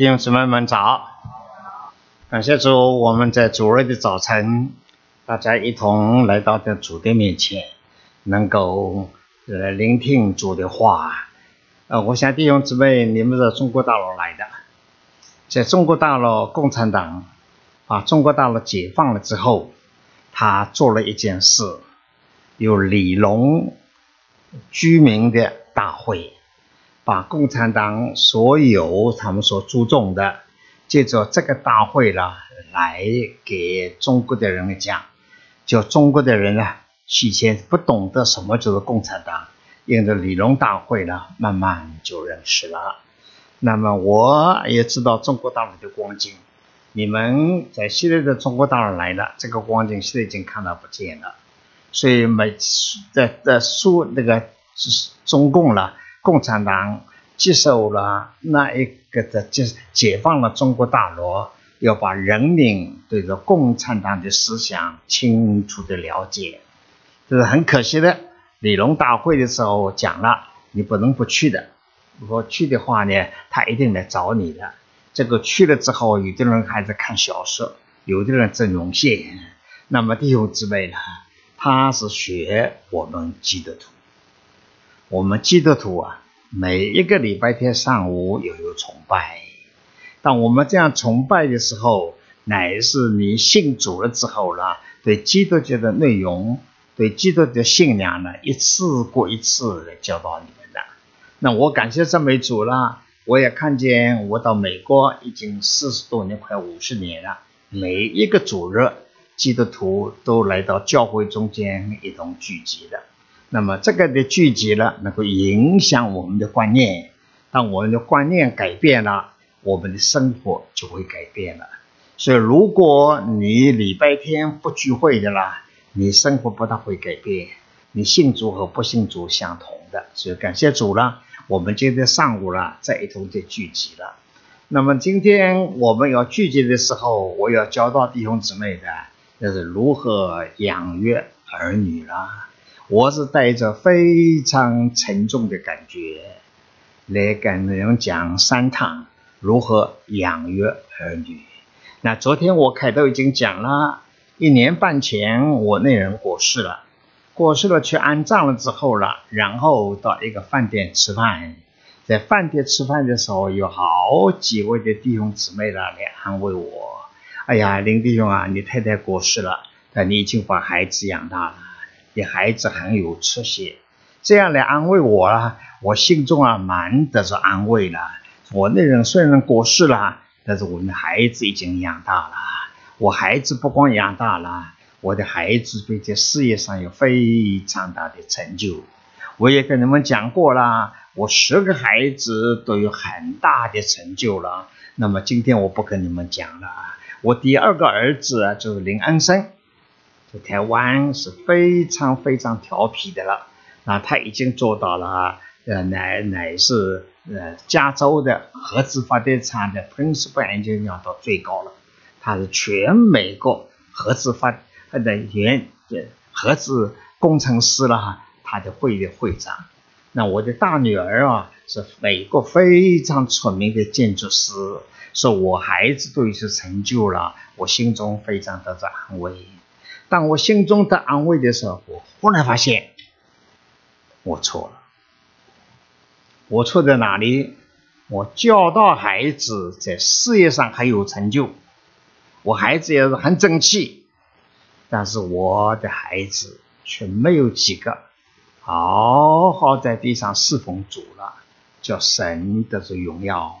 弟兄姊妹们早，感谢主，我们在主日的早晨，大家一同来到这主的面前，能够呃聆听主的话。呃，我想弟兄姊妹，你们是中国大陆来的，在中国大陆共产党把中国大陆解放了之后，他做了一件事，有李龙居民的大会。把共产党所有他们所注重的，借着这个大会呢，来给中国的人讲，就中国的人呢，以前不懂得什么就是共产党，因着李龙大会呢，慢慢就认识了。那么我也知道中国大陆的光景，你们在现在的中国大陆来了，这个光景现在已经看到不见了。所以每次在在说那个是中共了。共产党接受了那一个的解解放了中国大陆，要把人民对着共产党的思想清楚的了解，这是很可惜的。李龙大会的时候讲了，你不能不去的。如果去的话呢，他一定来找你的。这个去了之后，有的人还在看小说，有的人整容线。那么弟兄姊妹呢，他是学我们基督徒。我们基督徒啊，每一个礼拜天上午也有崇拜。当我们这样崇拜的时候，乃是你信主了之后呢，对基督教的内容，对基督的信仰呢，一次过一次的教导你们的。那我感谢赞美主了，我也看见我到美国已经四十多年，快五十年了。每一个主日，基督徒都来到教会中间一同聚集的。那么这个的聚集了，能够影响我们的观念。当我们的观念改变了，我们的生活就会改变了。所以，如果你礼拜天不聚会的啦，你生活不大会改变。你信主和不信主相同的，所以感谢主了。我们今天上午了，在一同的聚集了。那么今天我们要聚集的时候，我要教导弟兄姊妹的，就是如何养育儿女啦。我是带着非常沉重的感觉来跟人讲三趟如何养育儿女。那昨天我开头已经讲了，一年半前我那人过世了，过世了去安葬了之后了，然后到一个饭店吃饭，在饭店吃饭的时候，有好几位的弟兄姊妹来安慰我：“哎呀，林弟兄啊，你太太过世了，但你已经把孩子养大了。”你孩子很有出息，这样来安慰我啊，我心中啊满得着安慰了。我那人虽然过世了，但是我的孩子已经养大了。我孩子不光养大了，我的孩子在事业上有非常大的成就。我也跟你们讲过了，我十个孩子都有很大的成就了。那么今天我不跟你们讲了啊。我第二个儿子就是林安生。在台湾是非常非常调皮的了，那他已经做到了，呃，乃乃是呃加州的核子发电厂的 principal engineer 到最高了，他是全美国核子发的原核子工程师了哈，他的会的会长。那我的大女儿啊，是美国非常出名的建筑师，说我孩子都有些成就了，我心中非常的安慰。当我心中的安慰的时候，我忽然发现我错了。我错在哪里？我教导孩子在事业上很有成就，我孩子也是很争气，但是我的孩子却没有几个好好在地上侍奉主了，叫神的这荣耀，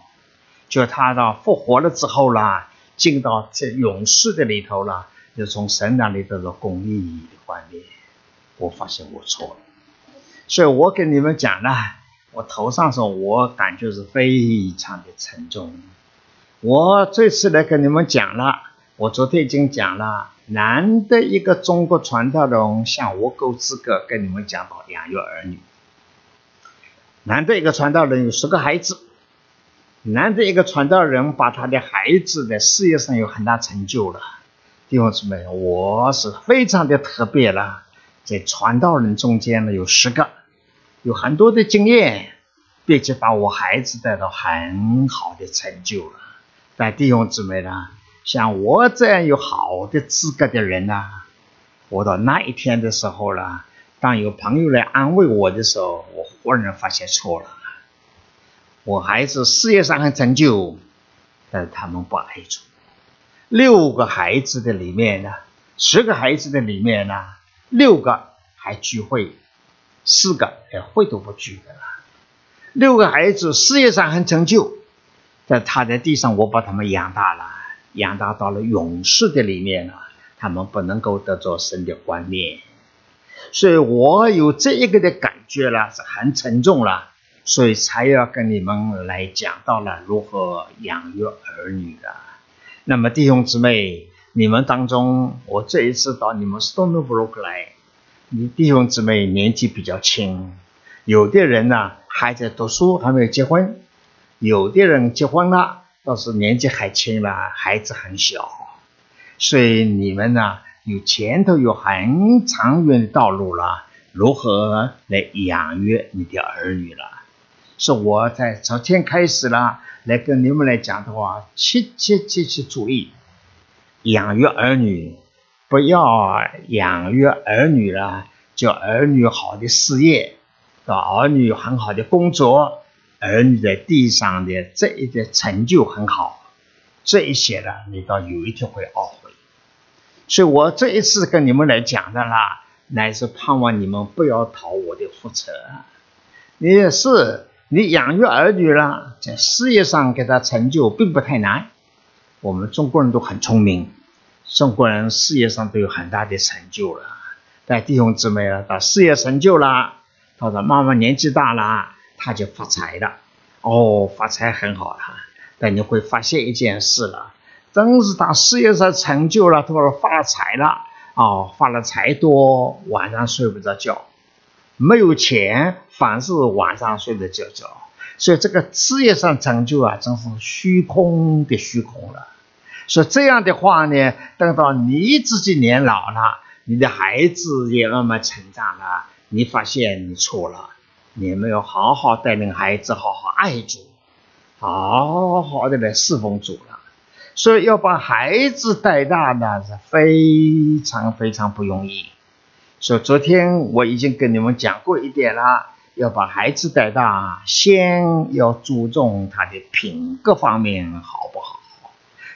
叫他到复活了之后啦，进到这勇士的里头了。就从神那里得到公益的观念，我发现我错了，所以我跟你们讲了，我头上说，我感觉是非常的沉重。我这次来跟你们讲了，我昨天已经讲了，难得一个中国传道人像我够资格跟你们讲到养育儿女，难得一个传道人有十个孩子，难得一个传道人把他的孩子在事业上有很大成就了。弟兄姊妹，我是非常的特别了，在传道人中间呢有十个，有很多的经验，并且把我孩子带到很好的成就了。但弟兄姊妹呢，像我这样有好的资格的人呢，我到那一天的时候了，当有朋友来安慰我的时候，我忽然发现错了。我孩子事业上很成就，但他们不爱主。六个孩子的里面呢，十个孩子的里面呢，六个还聚会，四个连会都不聚的了。六个孩子事业上很成就，在他在地上，我把他们养大了，养大到了勇士的里面了，他们不能够得着神的观念，所以我有这一个的感觉了，是很沉重了。所以才要跟你们来讲到了如何养育儿女的。那么弟兄姊妹，你们当中，我这一次到你们 Stone Brook 来，你弟兄姊妹年纪比较轻，有的人呢还在读书，还没有结婚；有的人结婚了，倒是年纪还轻了，孩子很小。所以你们呢有前头有很长远的道路了，如何来养育你的儿女了？是我在昨天开始了，来跟你们来讲的话，切切切切注意养育儿女，不要养育儿女了，叫儿女好的事业，到儿女很好的工作，儿女在地上的这一点成就很好，这一些呢，你到有一天会懊悔。所以我这一次跟你们来讲的啦，乃是盼望你们不要讨我的福车，你是。你养育儿女了，在事业上给他成就并不太难。我们中国人都很聪明，中国人事业上都有很大的成就了。但弟兄姊妹啊，到事业成就了，到了妈妈年纪大了，他就发财了。哦，发财很好了。但你会发现一件事了，真是他事业上成就了，他发财了。哦，发了财多，晚上睡不着觉。没有钱，凡是晚上睡得觉觉，所以这个事业上成就啊，真是虚空的虚空了。所以这样的话呢，等到你自己年老了，你的孩子也慢慢成长了，你发现你错了，你没有好好带领孩子，好好爱主，好好的来侍奉主了。所以要把孩子带大呢，是非常非常不容易。说昨天我已经跟你们讲过一点了，要把孩子带大，先要注重他的品格方面好不好？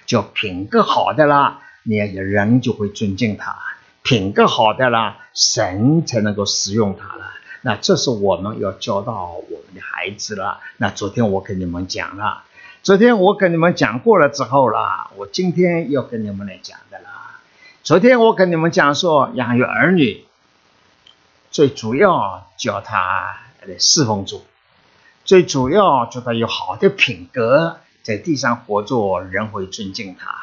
就品格好的啦，你人就会尊敬他；品格好的啦，神才能够使用他了。那这是我们要教导我们的孩子了。那昨天我跟你们讲了，昨天我跟你们讲过了之后了，我今天要跟你们来讲的啦。昨天我跟你们讲说养育儿女。最主要叫他来侍奉主，最主要叫他有好的品格，在地上活着，人会尊敬他。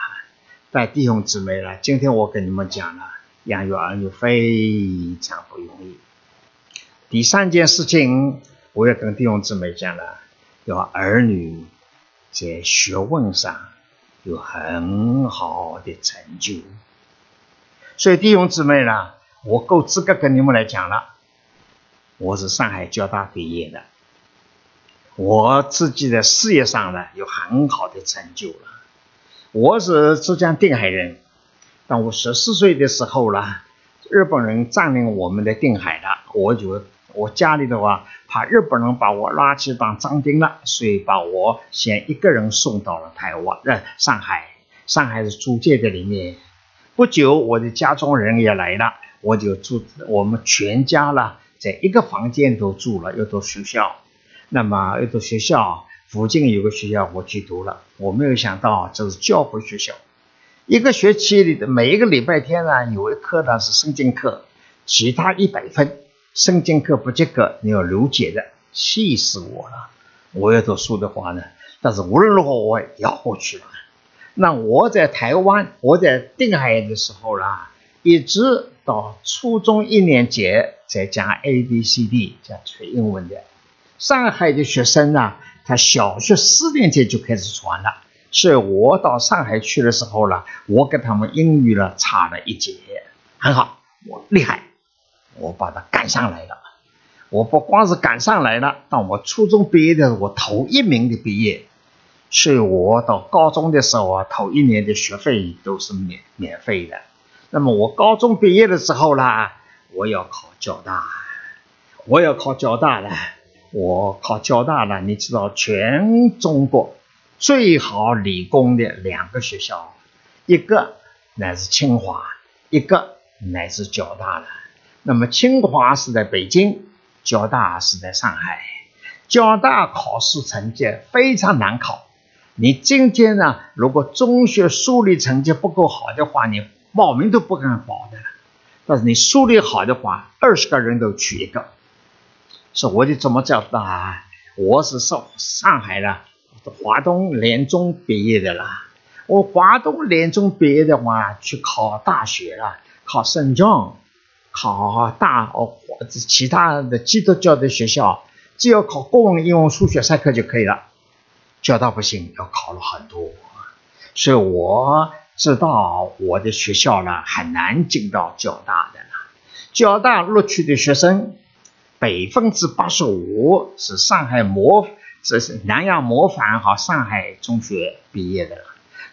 但弟兄姊妹了，今天我跟你们讲了，养育儿女非常不容易。第三件事情，我要跟弟兄姊妹讲了，要儿女在学问上有很好的成就。所以弟兄姊妹呢？我够资格跟你们来讲了，我是上海交大毕业的，我自己的事业上呢有很好的成就了。我是浙江定海人，当我十四岁的时候呢，日本人占领我们的定海了，我就我家里的话怕日本人把我拉去当张兵了，所以把我先一个人送到了台湾，呃，上海。上海是租界的里面，不久我的家中人也来了。我就住，我们全家了，在一个房间都住了，又读学校。那么又读学校，附近有个学校，我去读了。我没有想到这是教会学校，一个学期里的每一个礼拜天呢，有一课呢是圣经课，其他一百分，圣经课不及格你要留级的，气死我了！我要读书的话呢，但是无论如何我也要过去了。那我在台湾，我在定海的时候啦，一直。到初中一年级再讲 A B C D，讲纯英文的。上海的学生呢，他小学四年级就开始传了。所以我到上海去的时候呢，我跟他们英语呢差了一截，很好，我厉害，我把他赶上来了。我不光是赶上来了，当我初中毕业的，我头一名的毕业。所以我到高中的时候啊，头一年的学费都是免免费的。那么我高中毕业的时候啦，我要考交大，我要考交大了。我考交大了，你知道全中国最好理工的两个学校，一个乃是清华，一个乃是交大了。那么清华是在北京，交大是在上海。交大考试成绩非常难考，你今天呢，如果中学数理成绩不够好的话，你报名都不敢报的。但是你数理好的话，二十个人都取一个。说我就怎么叫啊？我是上上海的华东联中毕业的啦。我华东联中毕业的话，去考大学了，考圣江，考大哦，其他的基督教的学校，只要考公文、英文、数学、三科就可以了。教大不行，要考了很多，所以我知道我的学校呢很难进到交大的了。交大录取的学生。百分之八十五是上海模，这是南洋模范和上海中学毕业的。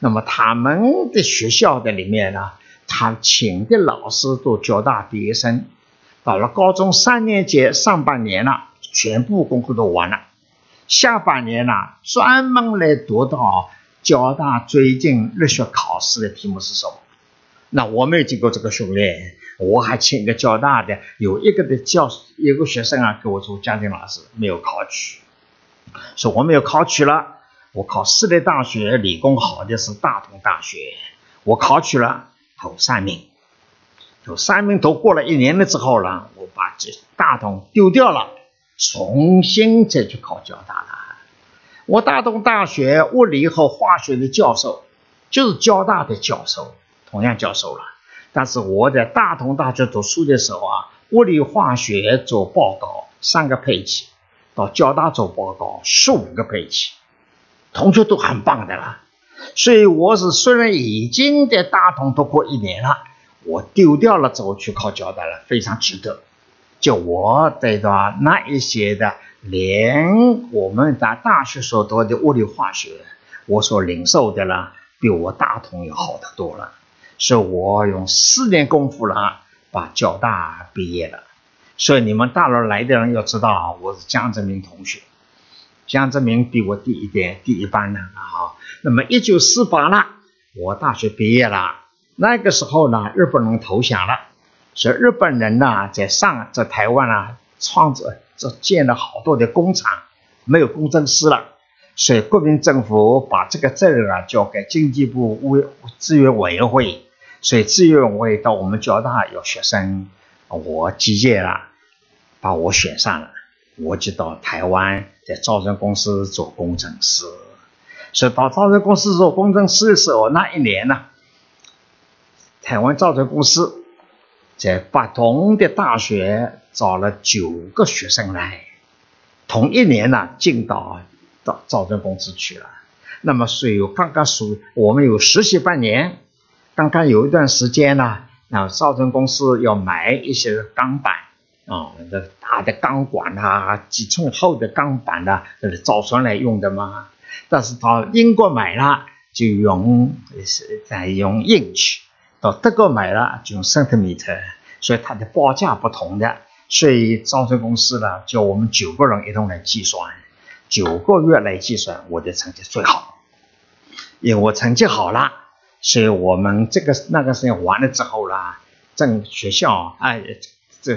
那么他们的学校的里面呢，他请的老师都交大毕业生。到了高中三年级上半年了，全部功课都完了。下半年呢，专门来读到交大最近入学考试的题目是什么？那我没有经过这个训练。我还请一个交大的，有一个的教，有个学生啊，给我做家庭老师，没有考取，说我没有考取了。我考私立大学理工好的是大同大学，我考取了头三名，头三名都过了一年了之后呢，我把这大同丢掉了，重新再去考交大了。我大同大学物理和化学的教授就是交大的教授，同样教授了。但是我在大同大学读书的时候啊，物理化学做报告三个配器，到交大做报告十五个配器，同学都很棒的了。所以我是虽然已经在大同读过一年了，我丢掉了之后去考交大了，非常值得。就我对的那一些的，连我们在大学所读的物理化学，我所领受的了，比我大同要好得多了。是我用四年功夫了，把交大毕业了。所以你们大陆来的人要知道，我是江泽民同学。江泽民比我低一点，低一班呢啊。那么一九四八了，我大学毕业了。那个时候呢，日本人投降了，所以日本人呢，在上在台湾啊，创造这建了好多的工厂，没有工程师了。所以国民政府把这个责任啊交给经济部委资源委员会。所以，资源委到我们交大要学生，我集结了，把我选上了，我就到台湾在造船公司做工程师。所以到造船公司做工程师的时候，那一年呢，台湾造船公司在不同的大学找了九个学生来，同一年呢进到到造船公司去了。那么，所以刚刚说我们有实习半年。刚刚有一段时间呢，那造船公司要买一些钢板啊，这大的钢管啊，几寸厚的钢板呐，这是造船来用的嘛。但是到英国买了就用是在用 inch，到德国买了就用 centimeter，所以它的报价不同的。所以造船公司呢，叫我们九个人一同来计算，九个月来计算，我的成绩最好，因为我成绩好了。所以我们这个那个事情完了之后啦，正学校哎，这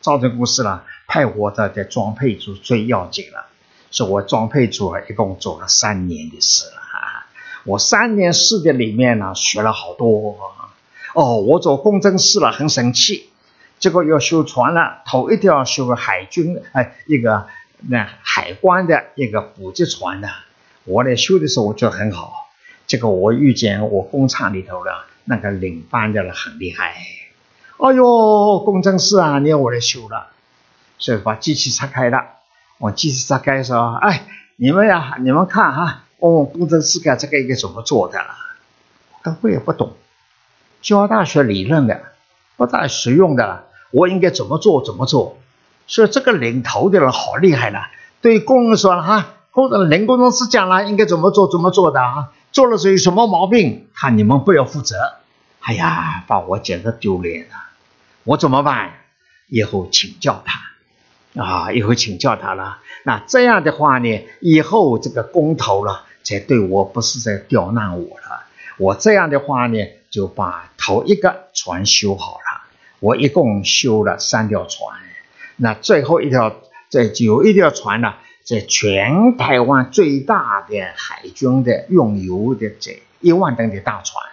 造船公司呢派我的的装配组最要紧了，所以我装配组一共做了三年的事了啊。我三年事的里面呢学了好多哦，我做工程师了很生气，结果要修船了，头一定要修个海军哎一个那海关的一个补给船的，我来修的时候我觉得很好。这个我遇见我工厂里头的那个领班的了很厉害，哎呦，工程师啊，你要我来修了，所以把机器拆开了。我机器拆开说，哎，你们呀，你们看哈，哦工程师干这个应该怎么做的了？但我也不懂，教大学理论的，不大实用的，我应该怎么做怎么做？所以这个领头的人好厉害呢，对工人说了哈。或者林工程师讲了应该怎么做怎么做的啊，做了是有什么毛病，看你们不要负责。哎呀，把我简直丢脸了！我怎么办？以后请教他啊，以后请教他了。那这样的话呢，以后这个工头了，才对我不是在刁难我了。我这样的话呢，就把头一个船修好了。我一共修了三条船，那最后一条，这有一条船呢，在全台湾最大的海军的用油的这一万吨的大船。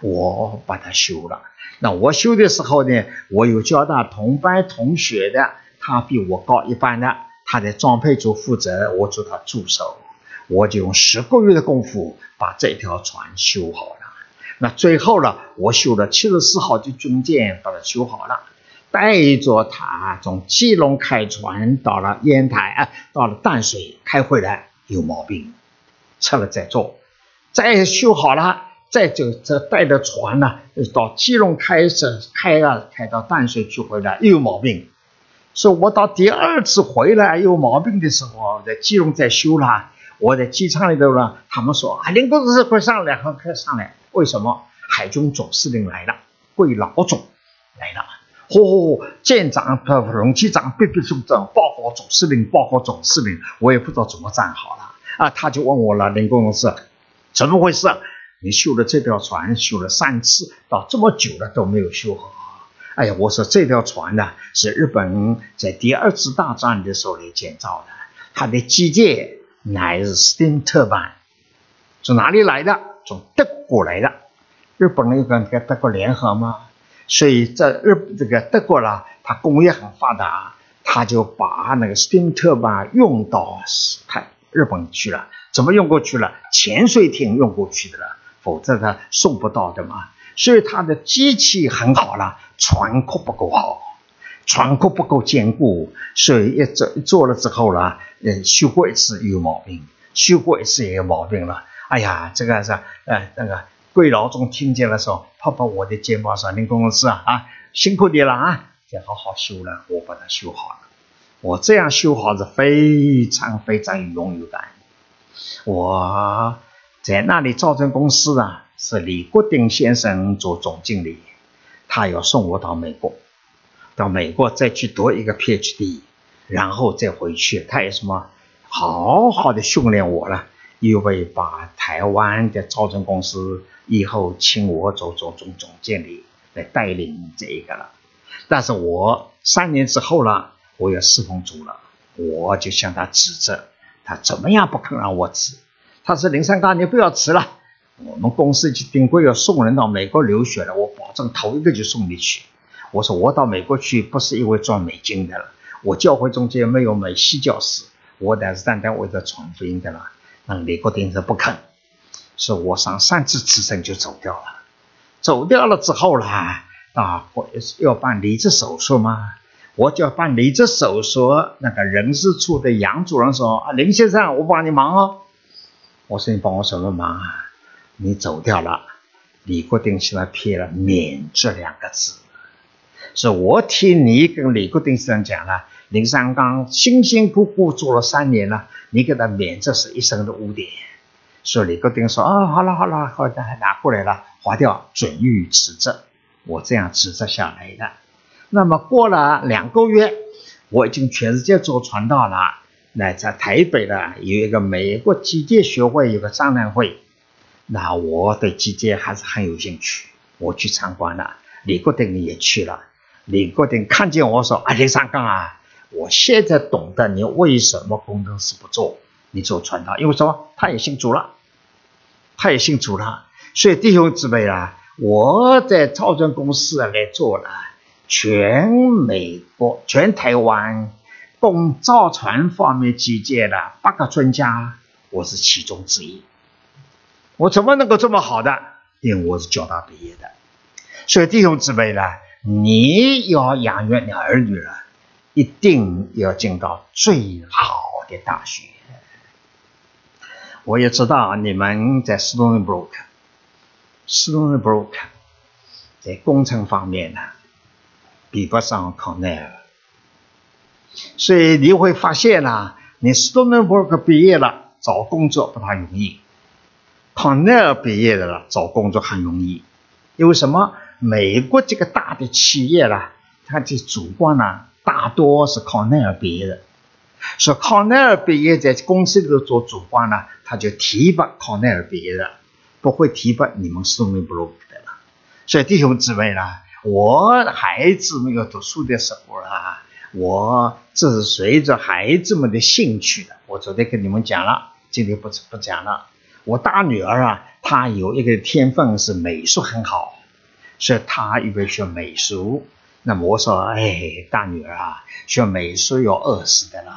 我把它修了。那我修的时候呢，我有交大同班同学的，他比我高一班的，他在装配组负责，我做他助手。我就用十个月的功夫把这条船修好。那最后呢，我修了七十四号的军舰，把它修好了，带着它从基隆开船到了烟台，啊，到了淡水开回来，有毛病，撤了再做，再修好了。再就这带着船呢，到基隆开始开啊，开到淡水去回来又有毛病，说我到第二次回来有毛病的时候，在基隆在修了，我在机场里头呢，他们说啊，林公子快上来，快上来，为什么？海军总司令来了，桂老总来了，嚯，舰长、龙机长别别送正报告总司令，报告总司令，我也不知道怎么站好了啊，他就问我了，林工程师，怎么回事？你修了这条船，修了三次，到这么久了都没有修好。哎呀，我说这条船呢，是日本在第二次大战的时候来建造的，它的机械乃是 steam turbine，从哪里来的？从德国来的。日本人跟跟德国联合嘛，所以在日这个德国啦，它工业很发达，他就把那个 steam turbine 用到太日本去了。怎么用过去了？潜水艇用过去的了。否则他送不到的嘛，所以他的机器很好了，船壳不够好，船壳不够坚固，所以一做做了之后呢，嗯，修过一次有毛病，修过一次也有毛病了。哎呀，这个是呃那个桂老总听见了说，拍拍我的肩膀说：“林公司啊啊，辛苦你了啊，再好好修了，我把它修好了。我这样修好是非常非常有荣誉感，我。”在那里造船公司啊，是李国鼎先生做总经理，他要送我到美国，到美国再去读一个 PhD，然后再回去。他也什么好好的训练我了，因为把台湾的造船公司以后请我做做总总经理来带领这个了。但是我三年之后了，我要释放主了，我就向他指责，他怎么样不肯让我辞。他说：“林三刚，你不要辞了，我们公司就定规要送人到美国留学了，我保证头一个就送你去。”我说：“我到美国去不是因为赚美金的了，我教会中间没有美西教师，我乃是单单为了传福音的了。”那李国鼎是不肯，说我上三次辞呈就走掉了。走掉了之后啦，啊，我要办离职手术嘛，我就要办离职手术。那个人事处的杨主任说：“啊，林先生，我帮你忙哦。”我说你帮我什么忙啊？你走掉了，李国鼎现在撇了“免职”两个字，是我听你跟李国鼎先生讲了，林三刚辛辛苦苦做了三年了，你给他免职是一生的污点。所以李国鼎说：“啊，好了好了，好的，拿过来了，划掉，准予辞职。”我这样辞职下来的。那么过了两个月，我已经全世界做传道了。那在台北呢，有一个美国机械学会有个展览会，那我对机械还是很有兴趣，我去参观了。李国鼎也去了，李国鼎看见我说：“啊，林三刚啊，我现在懂得你为什么工程师不做，你做传道，因为什么？他也姓朱了，他也姓朱了。所以弟兄姊妹啊，我在造船公司来做了全美国、全台湾。”供造船方面机械的八个专家，我是其中之一。我怎么能够这么好的？因为我是交大毕业的。所以弟兄姊妹呢，你要养育你儿女了，一定要进到最好的大学。我也知道你们在斯通尼布鲁克，斯通尼布鲁克在工程方面呢，比不上康奈尔。所以你会发现呢，你 Stonebrook 毕业了，找工作不大容易；康奈尔毕业的了，找工作很容易。因为什么？美国这个大的企业呢，它的主管呢，大多是康奈尔毕业的。说康奈尔毕业在公司里头做主管呢，他就提拔康奈尔毕业的，不会提拔你们斯多伦伯格的了。所以弟兄姊妹呢，我孩子们要读书的时候啊。我这是随着孩子们的兴趣的。我昨天跟你们讲了，今天不不讲了。我大女儿啊，她有一个天分是美术很好，所以她预备学美术。那么我说，哎，大女儿啊，学美术要饿死的啦，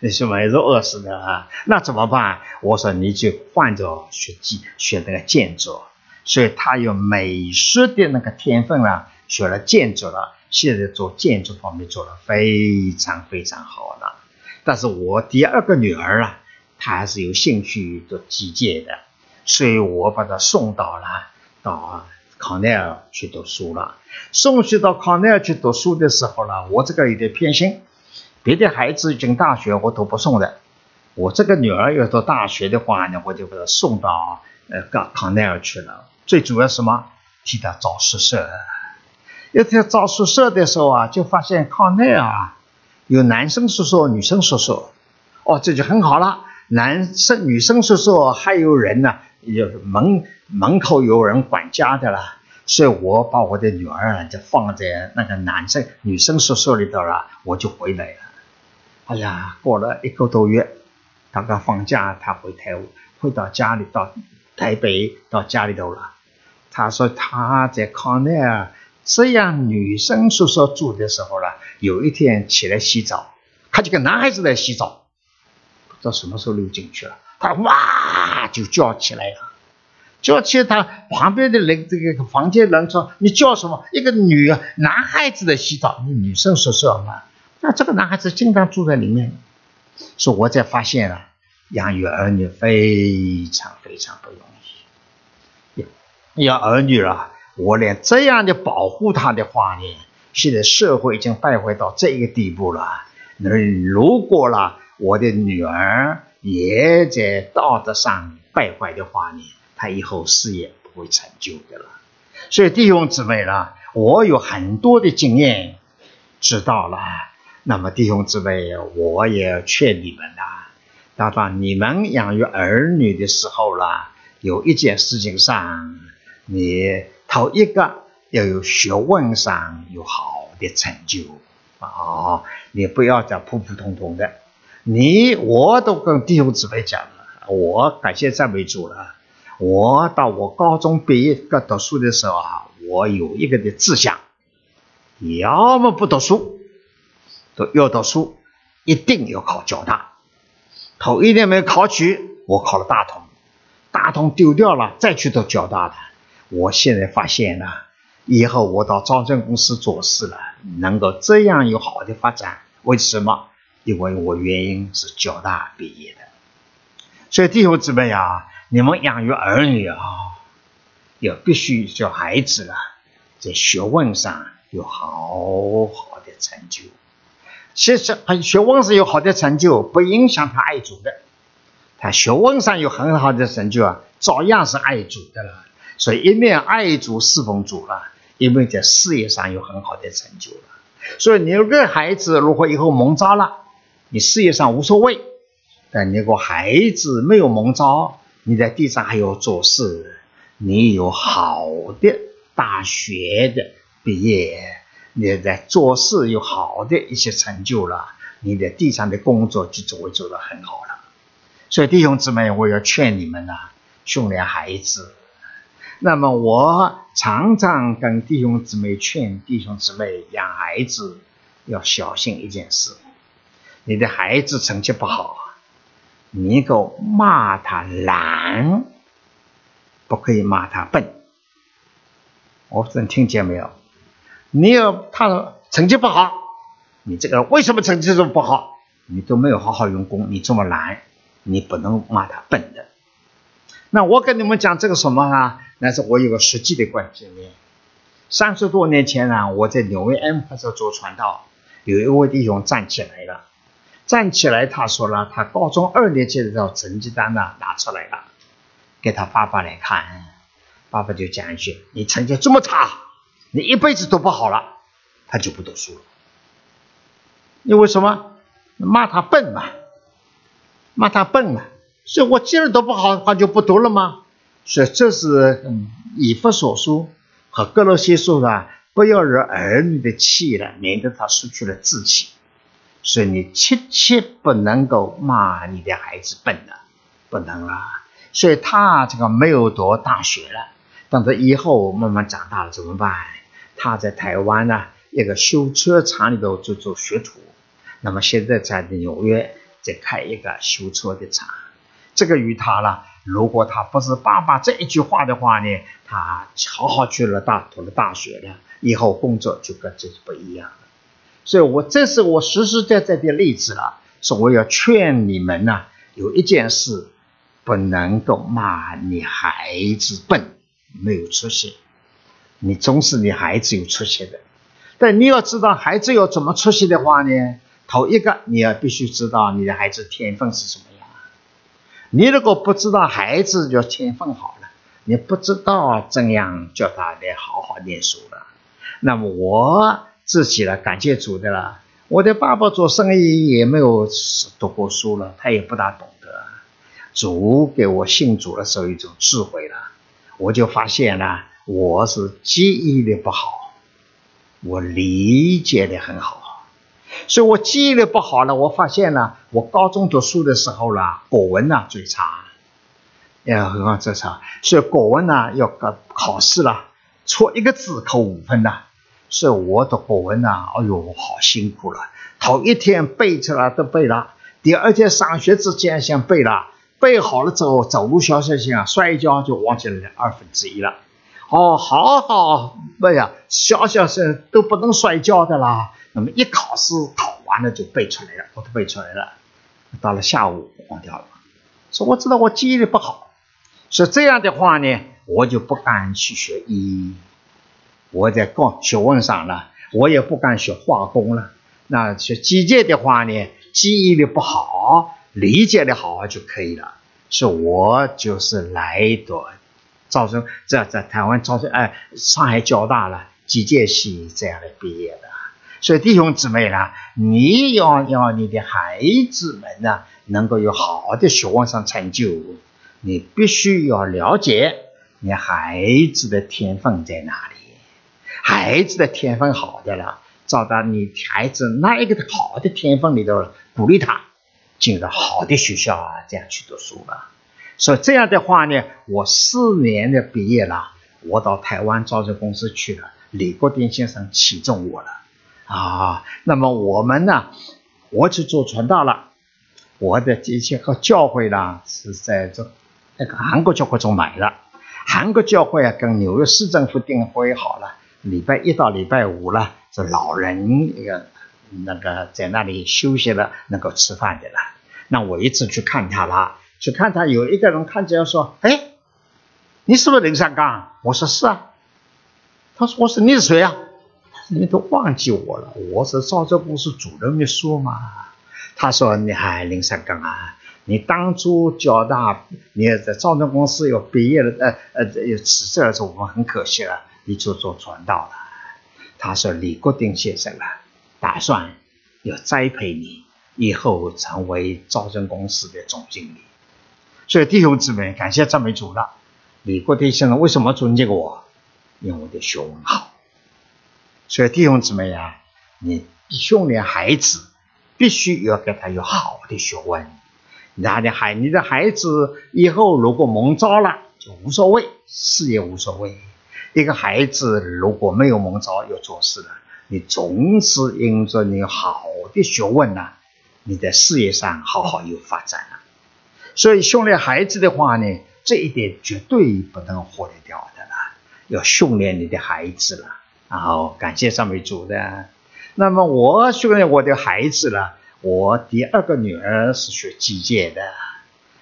你学美术饿死的啊，那怎么办？我说你就换着学技，学那个建筑。所以她有美术的那个天分了，学了建筑了。现在做建筑方面做的非常非常好了，但是我第二个女儿啊，她还是有兴趣做机械的，所以我把她送到了到啊康奈尔去读书了。送去到康奈尔去读书的时候呢，我这个有点偏心，别的孩子进大学我都不送的，我这个女儿要读大学的话呢，我就把她送到呃康康奈尔去了。最主要什么？替她找宿舍。一天找宿舍的时候啊，就发现康奈尔啊有男生宿舍、女生宿舍，哦，这就很好了。男生、女生宿舍还有人呢，有门门口有人管家的了。所以我把我的女儿啊就放在那个男生、女生宿舍里头了，我就回来了。哎呀，过了一个多月，大概放假，他回台回到家里，到台北到家里头了。他说他在康奈尔。这样女生宿舍住的时候呢，有一天起来洗澡，看见个男孩子在洗澡，不知道什么时候溜进去了，他哇就叫起来了，叫去他旁边的人，这个房间人说：“你叫什么？一个女男孩子的洗澡，女生宿舍嘛。”那这个男孩子经常住在里面，说我才发现了，养育儿女非常非常不容易，要儿女啊。我连这样的保护他的话呢，现在社会已经败坏到这个地步了。那如果了我的女儿也在道德上败坏的话呢，他以后事业不会成就的了。所以弟兄姊妹啦，我有很多的经验知道了。那么弟兄姊妹，我也劝你们啦，当当你们养育儿女的时候啦，有一件事情上你。头一个要有学问上有好的成就啊！你不要再普普通通的。你我都跟弟兄姊妹讲了，我感谢赞美主了。我到我高中毕业个读书的时候啊，我有一个的志向，要么不读书，都要读书，一定要考交大。头一年没考取，我考了大同，大同丢掉了，再去读交大的。我现在发现了，以后我到招生公司做事了，能够这样有好的发展。为什么？因为我原因是交大毕业的。所以弟兄姊妹啊，你们养育儿女啊，要必须叫孩子了，在学问上有好好的成就。其实，学问是有好的成就，不影响他爱主的。他学问上有很好的成就啊，照样是爱主的了。所以一面爱主侍奉主了，一面在事业上有很好的成就了。所以你有个孩子如果以后蒙招了，你事业上无所谓；但如果孩子没有蒙招，你在地上还要做事，你有好的大学的毕业，你在做事有好的一些成就了，你在地上的工作就做会做得很好了。所以弟兄姊妹，我要劝你们呐，训练孩子。那么我常常跟弟兄姊妹劝弟兄姊妹养孩子要小心一件事：你的孩子成绩不好，你够骂他懒，不可以骂他笨。我能听见没有？你要他成绩不好，你这个为什么成绩这么不好？你都没有好好用功，你这么懒，你不能骂他笨的。那我跟你们讲这个什么啊？那是我有个实际的关系面。三十多年前呢，我在纽约 M 派出所做传道，有一位弟兄站起来了，站起来，他说了，他高中二年级的时候成绩单呢拿出来了，给他爸爸来看，爸爸就讲一句：“你成绩这么差，你一辈子都不好了。”他就不读书了。因为什么？骂他笨嘛，骂他笨嘛。所以我既然读不好，他就不读了吗？所以这是，以弗所书和哥罗西书啊，不要惹儿女的气了，免得他失去了志气。所以你切切不能够骂你的孩子笨了，不能啊。所以他这个没有读大学了，等他以后慢慢长大了怎么办？他在台湾呢，一个修车厂里头做做学徒。那么现在在纽约在开一个修车的厂。这个与他了，如果他不是爸爸这一句话的话呢，他好好去了大读了大学了，以后工作就跟这是不一样了。所以我这是我实实在在的例子了，说我要劝你们呢，有一件事不能够骂你孩子笨，没有出息，你总是你孩子有出息的。但你要知道孩子要怎么出息的话呢，头一个你要必须知道你的孩子天分是什么样。你如果不知道孩子就天分好了，你不知道怎样叫他来好好念书了，那么我自己了，感谢主的了。我的爸爸做生意也没有读过书了，他也不大懂得。主给我信主的时候一种智慧了，我就发现了我是记忆力不好，我理解的很好。所以我记忆力不好了，我发现了，我高中读书的时候啦，国文呢最差，呀，何况最差。所以国文呢要考考试了，错一个字扣五分呢。所以我读国文呢，哎呦，好辛苦了。头一天背出来都背了，第二天上学之前先背了，背好了之后走路小小心啊，摔一跤就忘记了二分之一了。哦，好好背呀，小小声都不能摔跤的啦。那么一考试考完了就背出来了，我都背出来了。到了下午忘掉了，说我知道我记忆力不好，说这样的话呢，我就不敢去学医。我在高学问上了，我也不敢学化工了。那学机械的话呢，记忆力不好，理解的好就可以了。说我就是来读，招生在在台湾招生，哎，上海交大了机械系这样的毕业的。所以弟兄姊妹呢，你要要你的孩子们呢，能够有好的学问上成就，你必须要了解你孩子的天分在哪里。孩子的天分好的了，找到你孩子那一个好的天分里头，鼓励他进入好的学校啊，这样去读书了。所以这样的话呢，我四年的毕业了，我到台湾造车公司去了，李国鼎先生器重我了。啊，那么我们呢？我去做传道了。我的这些个教会呢，是在这那个韩国教会中买的。韩国教会啊，跟纽约市政府订婚好了，礼拜一到礼拜五了，是老人那个那个在那里休息了，能够吃饭的了。那我一次去看他了，去看他，有一个人看见说：“哎，你是不是林三刚？”我说：“是啊。”他说：“我说你是谁啊？”你都忘记我了，我是造车公司主任秘书嘛。他说：“你还林三刚啊，你当初交大，你在造车公司要毕业了，呃呃，要辞职了，这，我们很可惜了，你就做传道了。”他说：“李国鼎先生啊，打算要栽培你，以后成为招生公司的总经理。”所以弟兄姊妹，感谢赞美主了。李国鼎先生为什么尊敬我？因为我的学问好。所以弟兄姊妹呀，你训练孩子，必须要给他有好的学问。那你孩你的孩子以后如果蒙招了就无所谓，事业无所谓。一个孩子如果没有蒙着要做事了，你总是因着你好的学问呐，你在事业上好好有发展了。所以训练孩子的话呢，这一点绝对不能忽略掉的了，要训练你的孩子了。然后感谢上面主的，那么我训练我的孩子了。我第二个女儿是学机械的，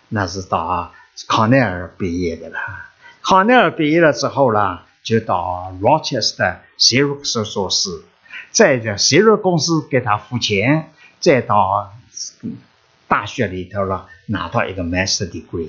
那是到康奈尔毕业的了。康奈尔毕业了之后呢，就到 Rochester Xerox 做事，再在 Xerox 公司给他付钱，再到大学里头了拿到一个 master degree，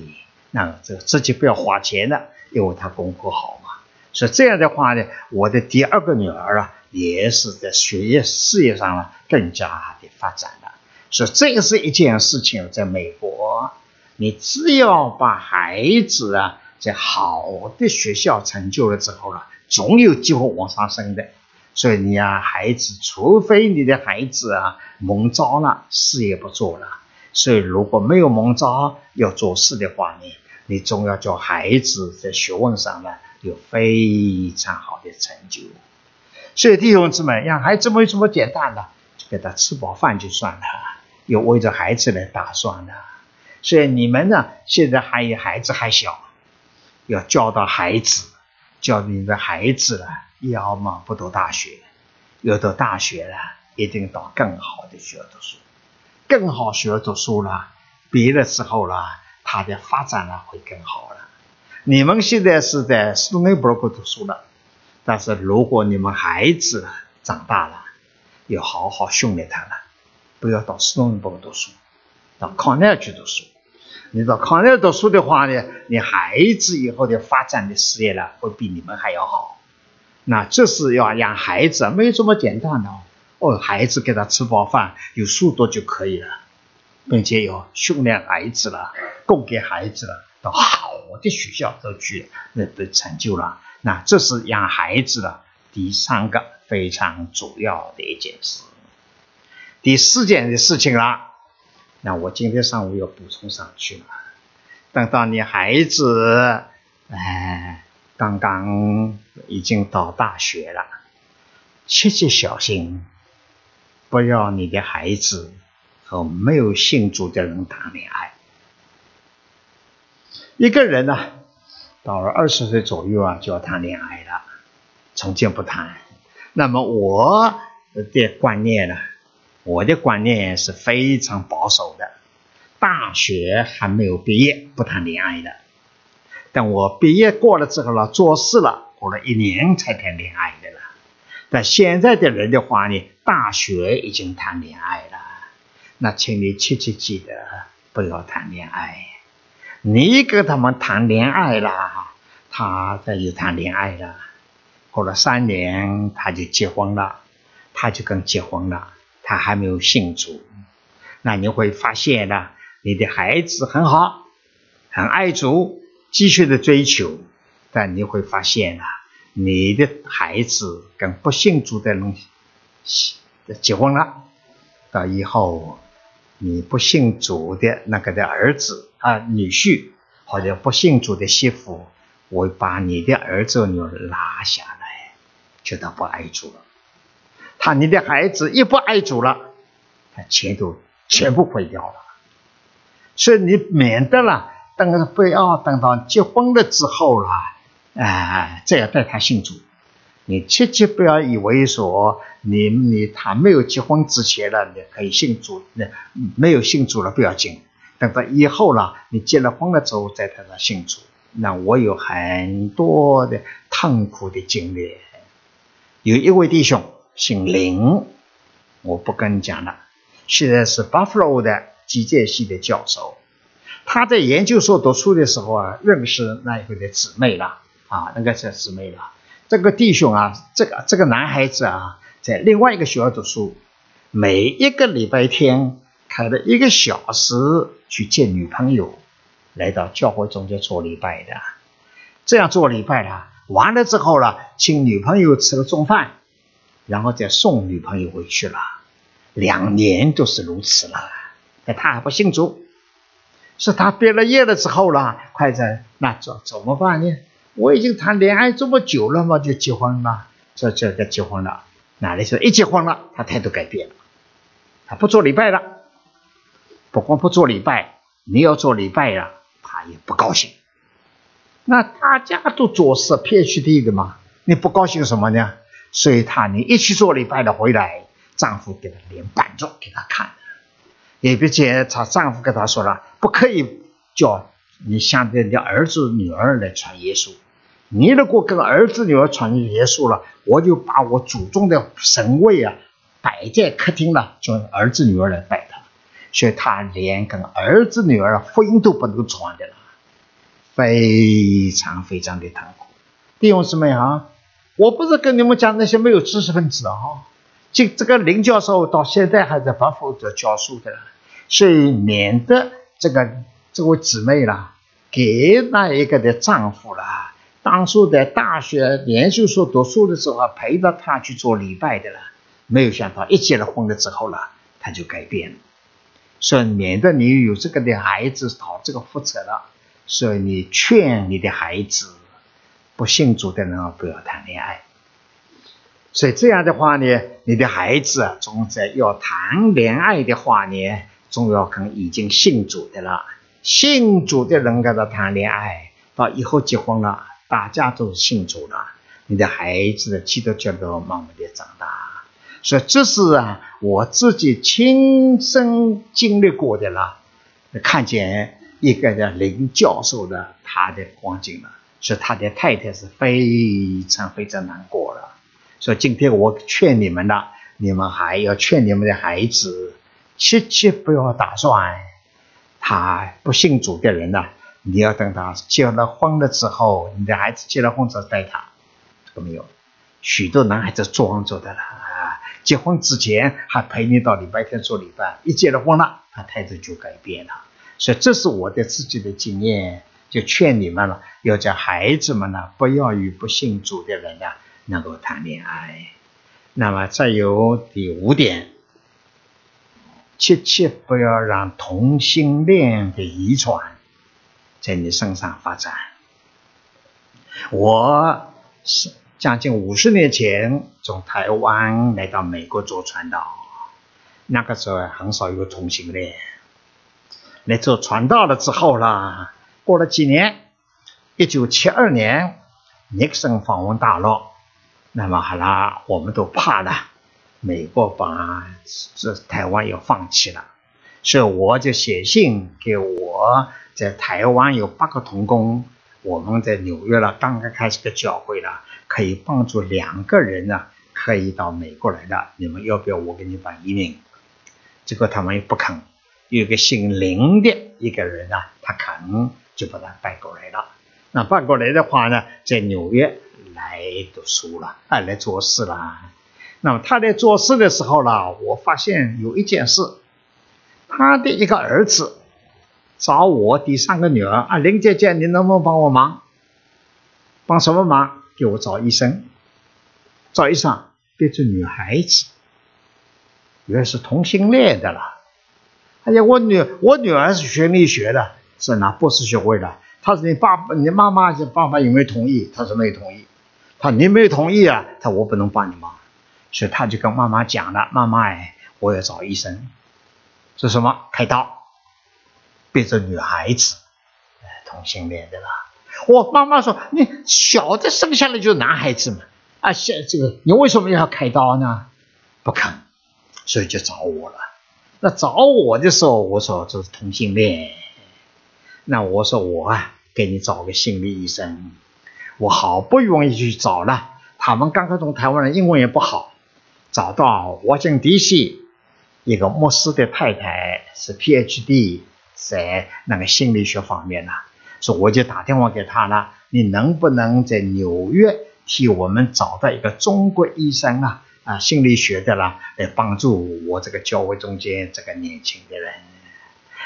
那这个自己不要花钱的，因为他功课好嘛。所以这样的话呢，我的第二个女儿啊，也是在学业事业上呢更加的发展了。所以这个是一件事情，在美国，你只要把孩子啊在好的学校成就了之后了，总有机会往上升的。所以你啊，孩子，除非你的孩子啊蒙招了，事业不做了。所以如果没有蒙招要做事的话呢，你总要叫孩子在学问上呢有非常好的成就。所以弟兄姊妹，让孩子没这么简单的，给他吃饱饭就算了，要为着孩子来打算的。所以你们呢，现在还有孩子还小，要教导孩子，教你的孩子了。要么不读大学，要读大学了，一定到更好的学校读书，更好学校读书了，毕业的时候了，他的发展呢会更好了。你们现在是在斯通内布鲁克读书了，但是如果你们孩子长大了，要好好训练他了，不要到斯通内布鲁克读书，到康奈尔去读书。你到康奈尔读书的话呢，你孩子以后的发展的事业呢，会比你们还要好。那这是要养孩子，没有这么简单的哦。孩子给他吃饱饭，有书读就可以了，并且要训练孩子了，供给孩子了，到好的学校都去，那都成就了。那这是养孩子的第三个非常主要的一件事。第四件的事情了，那我今天上午又补充上去了。等到你孩子，哎。刚刚已经到大学了，切切小心，不要你的孩子和没有信主的人谈恋爱。一个人呢，到了二十岁左右啊，就要谈恋爱了，从今不谈。那么我的观念呢，我的观念是非常保守的，大学还没有毕业不谈恋爱的。等我毕业过了之后了，做事了，过了一年才谈恋爱的了。但现在的人的话呢，大学已经谈恋爱了，那请你切切记得不要谈恋爱。你跟他们谈恋爱了，他再又谈恋爱了，过了三年他就结婚了，他就跟结婚了，他还没有信主。那你会发现呢，你的孩子很好，很爱主。继续的追求，但你会发现啊，你的孩子跟不信主的人结婚了，到以后你不信主的那个的儿子啊女婿或者不信主的媳妇，会把你的儿子女儿拉下来，觉得不爱主了。他你的孩子一不爱主了，他前途全部毁掉了，所以你免得了。等不要等到结婚了之后了，哎，再要带他信主。你切切不要以为说你你他没有结婚之前了，你可以信主，那没有信主了不要紧。等到以后了，你结了婚了之后再带他信主。那我有很多的痛苦的经历。有一位弟兄姓林，我不跟你讲了，现在是 Buffalo 的机械系的教授。他在研究所读书的时候啊，认识那一个的姊妹了啊，那个是姊妹了。这个弟兄啊，这个这个男孩子啊，在另外一个学校读书，每一个礼拜天开了一个小时去见女朋友，来到教会中间做礼拜的。这样做礼拜了，完了之后呢，请女朋友吃了中饭，然后再送女朋友回去了。两年都是如此了，那他还不信主。是他毕了业了之后了，快在那怎怎么办呢？我已经谈恋爱这么久了嘛，就结婚了，这这个结婚了，哪里说一结婚了，他态度改变了，他不做礼拜了，不光不做礼拜，你要做礼拜了，他也不高兴。那大家都做事 PhD 的嘛，你不高兴什么呢？所以他你一起做礼拜了回来，丈夫给他连板桌给他看。也并且她丈夫跟她说了，不可以叫你向着你的儿子女儿来传耶稣。你如果跟儿子女儿传耶稣了，我就把我祖宗的神位啊摆在客厅了，叫儿子女儿来拜他。所以他连跟儿子女儿福音都不能传的了，非常非常的痛苦。弟兄姊妹啊，我不是跟你们讲那些没有知识分子啊，这这个林教授到现在还在巴佛德教书的，所以免得这个这位姊妹啦，给那一个的丈夫啦，当初在大学研究所读书的时候陪着他去做礼拜的了，没有想到一结了婚了之后了，他就改变了。所以免得你有这个的孩子讨这个福泽了，所以你劝你的孩子不信主的人不要谈恋爱。所以这样的话呢，你的孩子总在要谈恋爱的话呢，总要跟已经信主的了。信主的人跟他谈恋爱，到以后结婚了，大家都是信主了，你的孩子的基督教都慢慢的长大。所以这是啊，我自己亲身经历过的了，看见一个叫林教授的他的光景了，所以他的太太是非常非常难过了。所以今天我劝你们了，你们还要劝你们的孩子，切切不要打算他不信主的人呢，你要等他结了婚了之后，你的孩子结了婚之后带他，这个没有，许多男孩子装着的了。结婚之前还陪你到礼拜天做礼拜，一结了婚了，他态度就改变了。所以这是我的自己的经验，就劝你们了，要叫孩子们呢，不要与不信主的人呢能够谈恋爱。那么再有第五点，切切不要让同性恋的遗传在你身上发展。我是。将近五十年前，从台湾来到美国做传道，那个时候很少有同性恋。来做传道了之后啦，过了几年，一九七二年，尼克森访问大陆，那么好啦，我们都怕了，美国把这台湾要放弃了，所以我就写信给我在台湾有八个同工，我们在纽约了，刚刚开始个教会了。可以帮助两个人呢，可以到美国来的。你们要不要我给你办移民？结果他们又不肯。有个姓林的一个人啊，他肯，就把他带过来了。那带过来的话呢，在纽约来读书了，啊，来做事了。那么他在做事的时候呢，我发现有一件事，他的一个儿子找我第三个女儿啊，林姐姐，你能不能帮我忙？帮什么忙？给我找医生，找医生，别是女孩子，原来是同性恋的了。哎呀，我女我女儿是学医学的，是拿博士学位的。他说你爸、你妈妈、你爸爸有没有同意？他说没有同意。他说你没有同意啊？他说我不能帮你忙，所以他就跟妈妈讲了：妈妈哎，我要找医生，是什么？开刀，变成女孩子，同性恋的了。我妈妈说：“你小的生下来就是男孩子嘛，啊，现这个你为什么要开刀呢？不肯，所以就找我了。那找我的时候，我说这是同性恋。那我说我啊，给你找个心理医生。我好不容易去找了，他们刚刚从台湾来，英文也不好，找到沃金 DC 一个牧师的太太是 PhD 在那个心理学方面呢。”说我就打电话给他了，你能不能在纽约替我们找到一个中国医生啊？啊，心理学的啦，来帮助我这个教会中间这个年轻的人。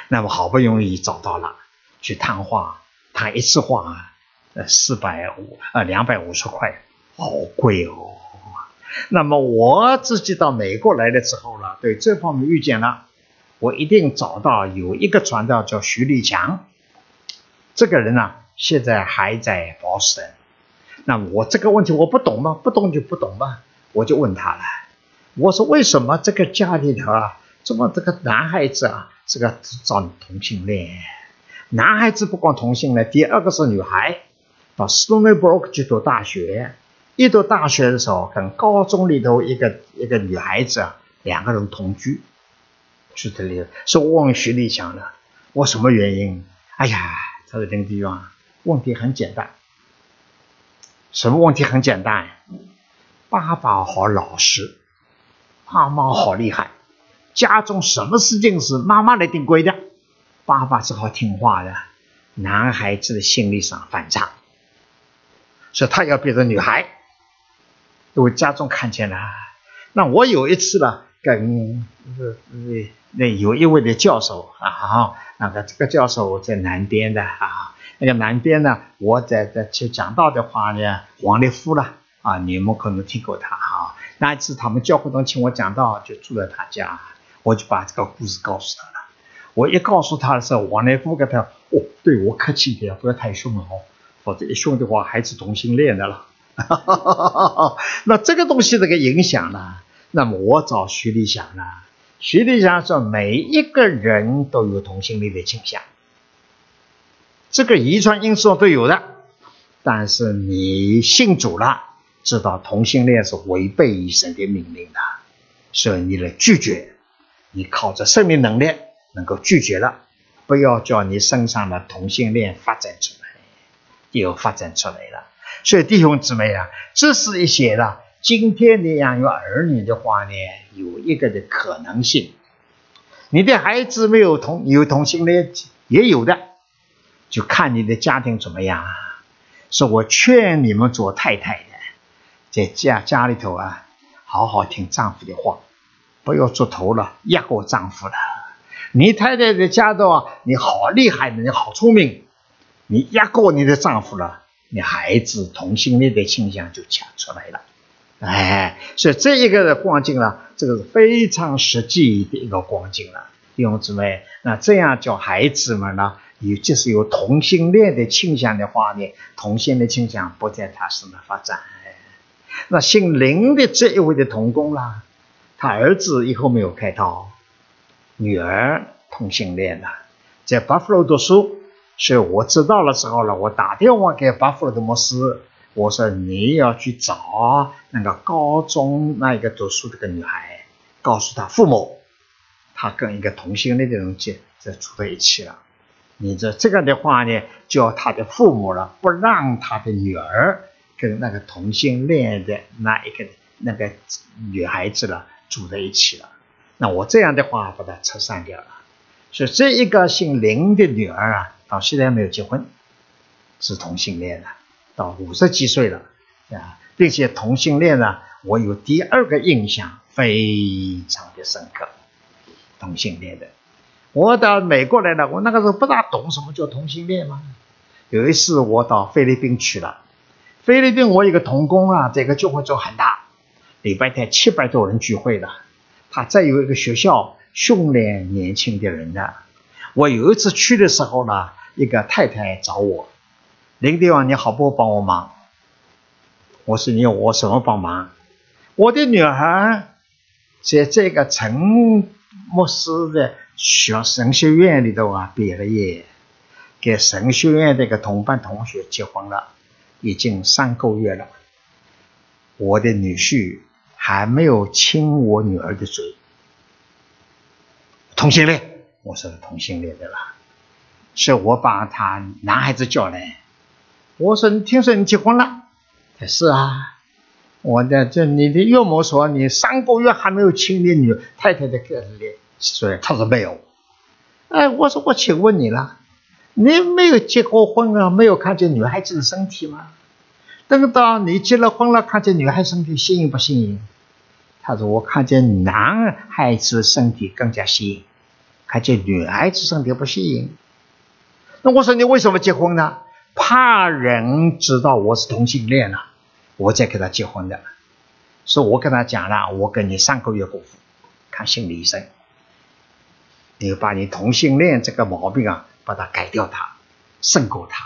那么好不容易找到了，去谈话，谈一次话，呃，四百五，呃，两百五十块，好贵哦。那么我自己到美国来了之后呢，对这方面遇见了，我一定找到有一个传道叫徐立强。这个人呢，现在还在保守。那我这个问题我不懂吗？不懂就不懂吧。我就问他了，我说为什么这个家里头啊，这么这个男孩子啊，这个找同性恋？男孩子不光同性恋，第二个是女孩，到 Stony Brook 去读大学。一读大学的时候，跟高中里头一个一个女孩子啊，两个人同居，去这里，是我问徐立强了，我什么原因？哎呀。他说：“林地方问题很简单，什么问题很简单？爸爸好老实，妈妈好厉害，家中什么事情是妈妈来定规的，爸爸只好听话的。男孩子的心理上反差，所以他要变成女孩。因为家中看见了，那我有一次呢，跟那那有一位的教授啊，那个这个教授在南边的啊，那个南边呢，我在在去讲道的话呢，王立夫了啊，你们可能听过他哈。那一次他们教会中请我讲道，就住在他家，我就把这个故事告诉他了。我一告诉他的时候，王立夫跟他哦，对我客气一点，不要太凶了哦，否则一凶的话，孩子同性恋的了。哈哈哈！那这个东西这个影响呢？那么我找徐立祥呢？徐立祥说，每一个人都有同性恋的倾向，这个遗传因素都有的。但是你信主了，知道同性恋是违背神的命令的，所以你来拒绝，你靠着生命能力能够拒绝了，不要叫你身上的同性恋发展出来，又发展出来了。所以弟兄姊妹啊，这是一些了。今天你养育儿女的话呢，有一个的可能性。你的孩子没有同有同性恋，也有的，就看你的家庭怎么样。说我劝你们做太太的，在家家里头啊，好好听丈夫的话，不要做头了，压过丈夫了。你太太的家头，你好厉害的，你好聪明，你压过你的丈夫了。你孩子同性恋的倾向就强出来了，哎，所以这一个的光景呢，这个是非常实际的一个光景了，弟兄姊妹。那这样叫孩子们呢，有就是有同性恋的倾向的话呢，同性恋倾向不在他身上发展。那姓林的这一位的童工啦，他儿子以后没有开刀，女儿同性恋了，在巴夫罗读书。所以我知道了之后呢，我打电话给巴夫罗的牧师，我说你要去找那个高中那一个读书这个女孩，告诉她父母，她跟一个同性恋的人结在住在一起了。你这这个的话呢，叫他的父母了，不让他的女儿跟那个同性恋的那一个那个女孩子了住在一起了。那我这样的话把它拆散掉了。所以这一个姓林的女儿啊。到现在没有结婚，是同性恋的，到五十几岁了啊，并且同性恋呢，我有第二个印象非常的深刻，同性恋的，我到美国来了，我那个时候不大懂什么叫同性恋嘛。有一次我到菲律宾去了，菲律宾我一个同工啊，这个聚会就很大，礼拜天七百多人聚会的，他再有一个学校训练年轻的人的，我有一次去的时候呢。一个太太找我，林地方你好不帮我忙？我说你我什么帮忙？我的女儿在这个陈牧师的学神学院里头啊毕了业，给神学院的一个同班同学结婚了，已经三个月了。我的女婿还没有亲我女儿的嘴，同性恋，我说同性恋的啦。是我把他男孩子叫来，我说：“你听说你结婚了？”他是啊，我的这你的岳母说你三个月还没有亲你女太太的个脸，所以他说没有。哎，我说我请问你了，你没有结过婚啊？没有看见女孩子的身体吗？等到你结了婚了，看见女孩身体吸引不吸引？他说我看见男孩子身体更加吸引，看见女孩子身体不吸引。那我说你为什么结婚呢？怕人知道我是同性恋了，我再跟他结婚的。所以我跟他讲了，我给你三个月功夫，看心理医生，你把你同性恋这个毛病啊，把它改掉，它胜过他。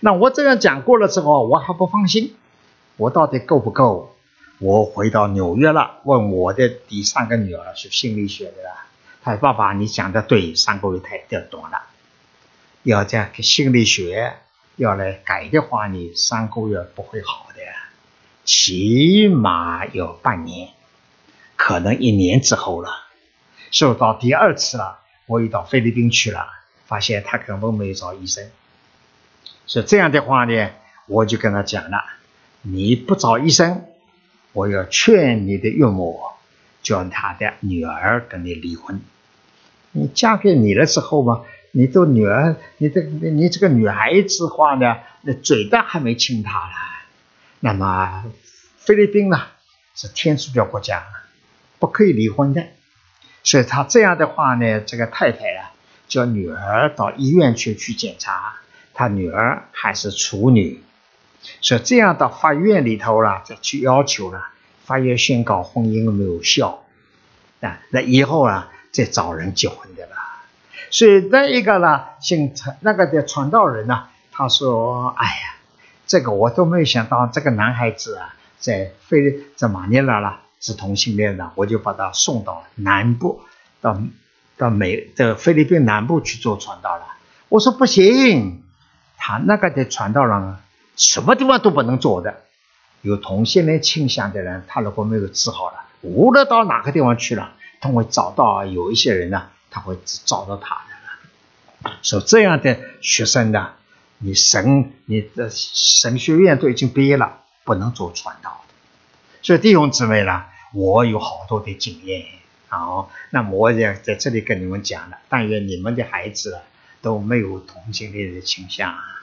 那我这样讲过了之后，我还不放心，我到底够不够？我回到纽约了，问我的第三个女儿是心理学的，他说：“爸爸，你讲的对，三个月太短了。”要这样，心理学要来改的话，你三个月不会好的，起码要半年，可能一年之后了。受到第二次了，我又到菲律宾去了，发现他根本没有找医生。是这样的话呢，我就跟他讲了：你不找医生，我要劝你的岳母叫他的女儿跟你离婚。你嫁给你的时候嘛，你都女儿，你这你这个女孩子话呢，那嘴都还没亲他了。那么菲律宾呢是天主教国家，不可以离婚的。所以他这样的话呢，这个太太啊，叫女儿到医院去去检查，他女儿还是处女。所以这样到法院里头了，再去要求了，法院宣告婚姻没有效，啊，那以后啊，再找人结婚的了。所以那一个呢，姓陈那个的传道人呢，他说：“哎呀，这个我都没有想到，这个男孩子啊，在菲在马尼拉了是同性恋的，我就把他送到南部，到到美的菲律宾南部去做传道了。我说不行，他那个的传道人。”什么地方都不能做的，有同性恋倾向的人，他如果没有治好了，无论到哪个地方去了，他会找到有一些人呢，他会找到他的。说这样的学生呢，你神你的神学院都已经毕业了，不能做传道的。所以弟兄姊妹呢，我有好多的经验，好，那么我也在这里跟你们讲了，但愿你们的孩子都没有同性恋的倾向。啊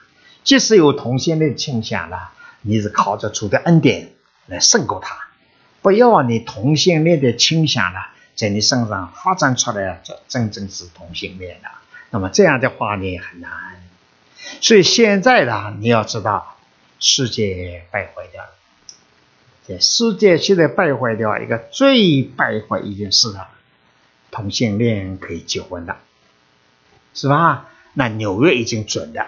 即使有同性恋倾向了，你是靠着主的恩典来胜过他。不要你同性恋的倾向了，在你身上发展出来，这真正是同性恋了。那么这样的话呢，很难。所以现在呢，你要知道，世界败坏掉了。这世界现在败坏掉一个最败坏一件事了，同性恋可以结婚了，是吧？那纽约已经准了。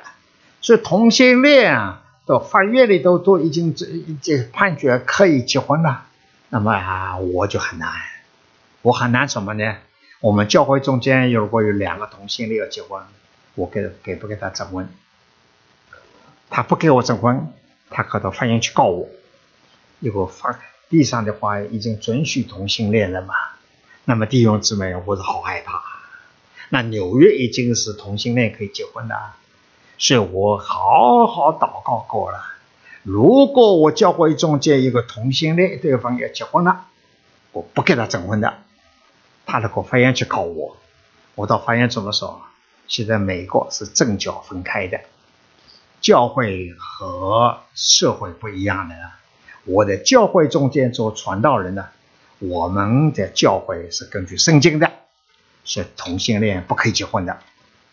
所以同性恋啊，到法院里都都已经这这判决可以结婚了，那么啊，我就很难，我很难什么呢？我们教会中间如果有两个同性恋要结婚，我给给不给他证婚？他不给我证婚，他可到法院去告我。如果法地上的话已经准许同性恋了嘛，那么弟兄姊妹，我是好害怕。那纽约已经是同性恋可以结婚的。所以我好好祷告过了。如果我教会中间一个同性恋对方要结婚了，我不给他证婚的。他如果法院去告我，我到法院怎么说？现在美国是政教分开的，教会和社会不一样的。我在教会中间做传道人呢，我们的教会是根据圣经的，是同性恋不可以结婚的，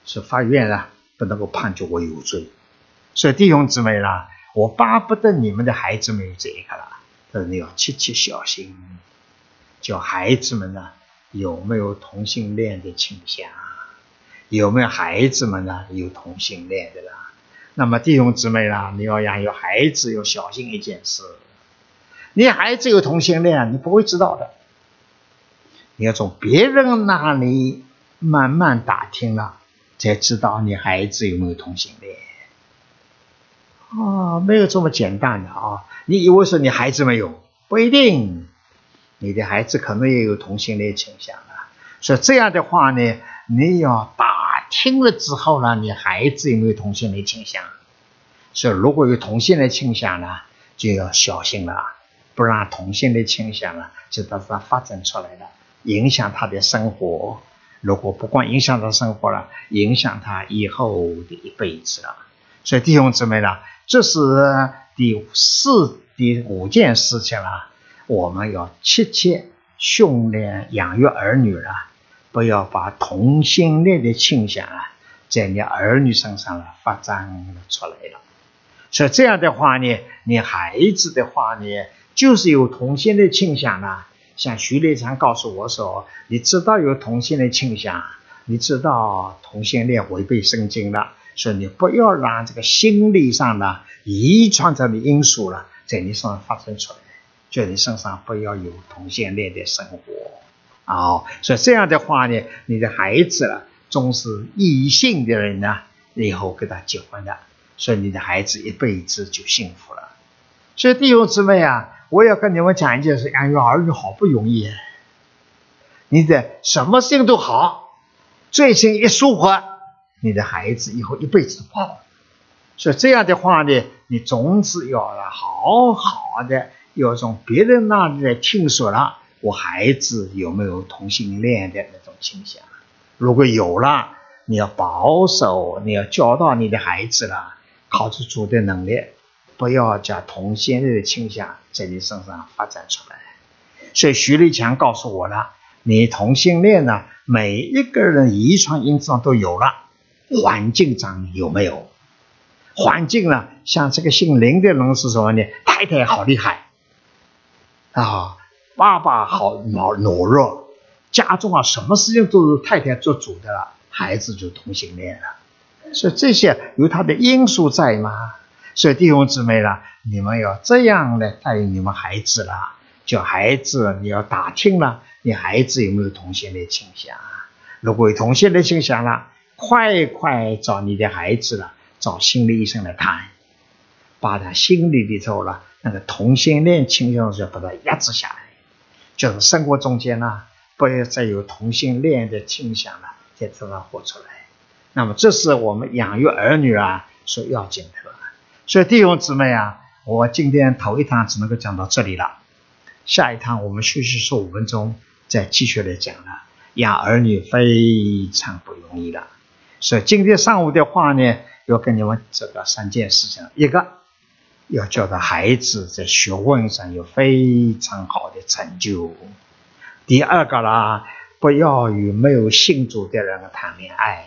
是法院啊。不能够判决我有罪，所以弟兄姊妹啦，我巴不得你们的孩子们有这个了，但是你要切切小心，叫孩子们呢有没有同性恋的倾向，有没有孩子们呢有同性恋的啦？那么弟兄姊妹啦，你要养育孩子要小心一件事，你孩子有同性恋，你不会知道的，你要从别人那里慢慢打听了。才知道你孩子有没有同性恋啊？没有这么简单的啊！你以为说你孩子没有，不一定，你的孩子可能也有同性恋倾向啊。所以这样的话呢，你要打听了之后呢，你孩子有没有同性恋倾向？所以如果有同性恋倾向呢，就要小心了，不然同性恋倾向呢，就到他发展出来了，影响他的生活。如果不光影响他生活了，影响他以后的一辈子了。所以弟兄姊妹呢，这是第四、第五件事情了。我们要切切训练养育儿女了，不要把同性恋的倾向啊，在你儿女身上了发展出来了。所以这样的话呢，你孩子的话呢，就是有同性恋倾向了。像徐立强告诉我说：“你知道有同性恋倾向，你知道同性恋违背圣经了，所以你不要让这个心理上的遗传上的因素了，在你身上发生出来，就你身上不要有同性恋的生活哦。所以这样的话呢，你的孩子了，总是异性的人呢，以后跟他结婚的，所以你的孩子一辈子就幸福了。所以弟兄姊妹啊。”我要跟你们讲一件事：养育儿女好不容易，你的什么事情都好，最近一疏忽，你的孩子以后一辈子都好。所以这样的话呢，你总是要好好的，要从别人那里来听说了，我孩子有没有同性恋的那种倾向？如果有了，你要保守，你要教导你的孩子了，靠自主的能力，不要将同性恋的倾向在你身上发展出来。所以徐立强告诉我了，你同性恋呢，每一个人遗传因子上都有了，环境上有没有？环境呢，像这个姓林的人是什么呢？太太好厉害啊，爸爸好懦懦弱，家中啊什么事情都是太太做主的了，孩子就同性恋了。所以这些有他的因素在吗？所以弟兄姊妹啦，你们要这样来带你们孩子啦。叫孩子，你要打听了，你孩子有没有同性恋倾向？如果有同性恋倾向了，快快找你的孩子了，找心理医生来谈，把他心里里头了那个同性恋倾向就把它压制下来，就是生活中间呢，不要再有同性恋的倾向了，在这上活出来。那么这是我们养育儿女啊所要紧的。所以弟兄姊妹啊，我今天头一堂只能够讲到这里了。下一趟我们休息十五分钟，再继续来讲了。养儿女非常不容易了，所以今天上午的话呢，要跟你们这个三件事情：一个要教导孩子在学问上有非常好的成就；第二个啦，不要与没有信主的人谈恋爱，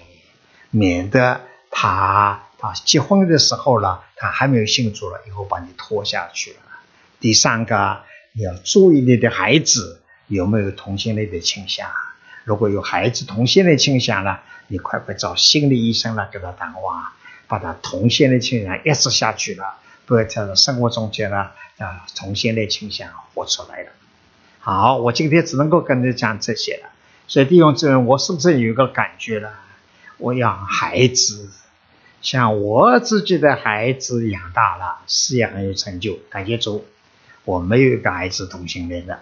免得他啊结婚的时候了，他还没有信主了，以后把你拖下去了；第三个。你要注意你的孩子有没有同性恋的倾向，如果有孩子同性恋倾向了，你快快找心理医生了，给他谈话，把他同性恋倾向压制下去了，不要在生活中间呢啊同性恋倾向活出来了。好，我今天只能够跟你讲这些了。所以弟兄姊妹，我是不是有一个感觉了？我养孩子，像我自己的孩子养大了，事业很有成就，感谢主。我没有一个孩子同性恋的，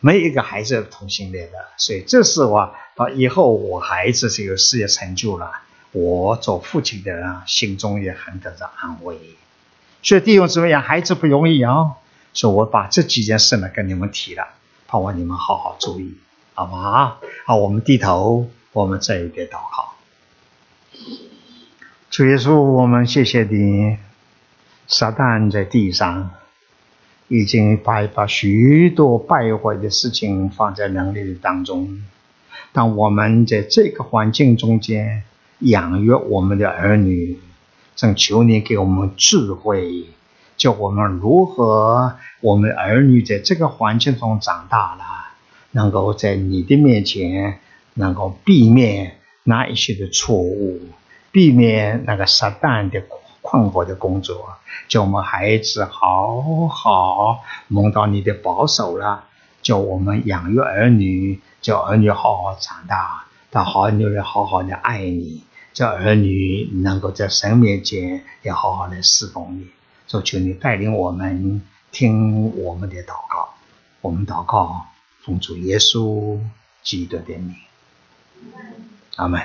没有一个孩子同性恋的，所以这是我到以后我孩子是有事业成就了，我做父亲的人心中也很得到安慰。所以弟兄姊妹养孩子不容易啊，所以我把这几件事呢跟你们提了，盼望你们好好注意，好吗？好，我们低头，我们再一遍祷告。主耶稣，我们谢谢你，撒旦在地上。已经把把许多败坏的事情放在能力的当中。当我们在这个环境中间养育我们的儿女，正求你给我们智慧，教我们如何我们儿女在这个环境中长大了，能够在你的面前能够避免那一些的错误，避免那个撒旦的。困惑的工作，叫我们孩子好好蒙到你的保守了，叫我们养育儿女，叫儿女好好长大，到好女儿好好的爱你，叫儿女能够在神面前也好好的侍奉你。说求你带领我们听我们的祷告，我们祷告奉主耶稣基督的名，阿门。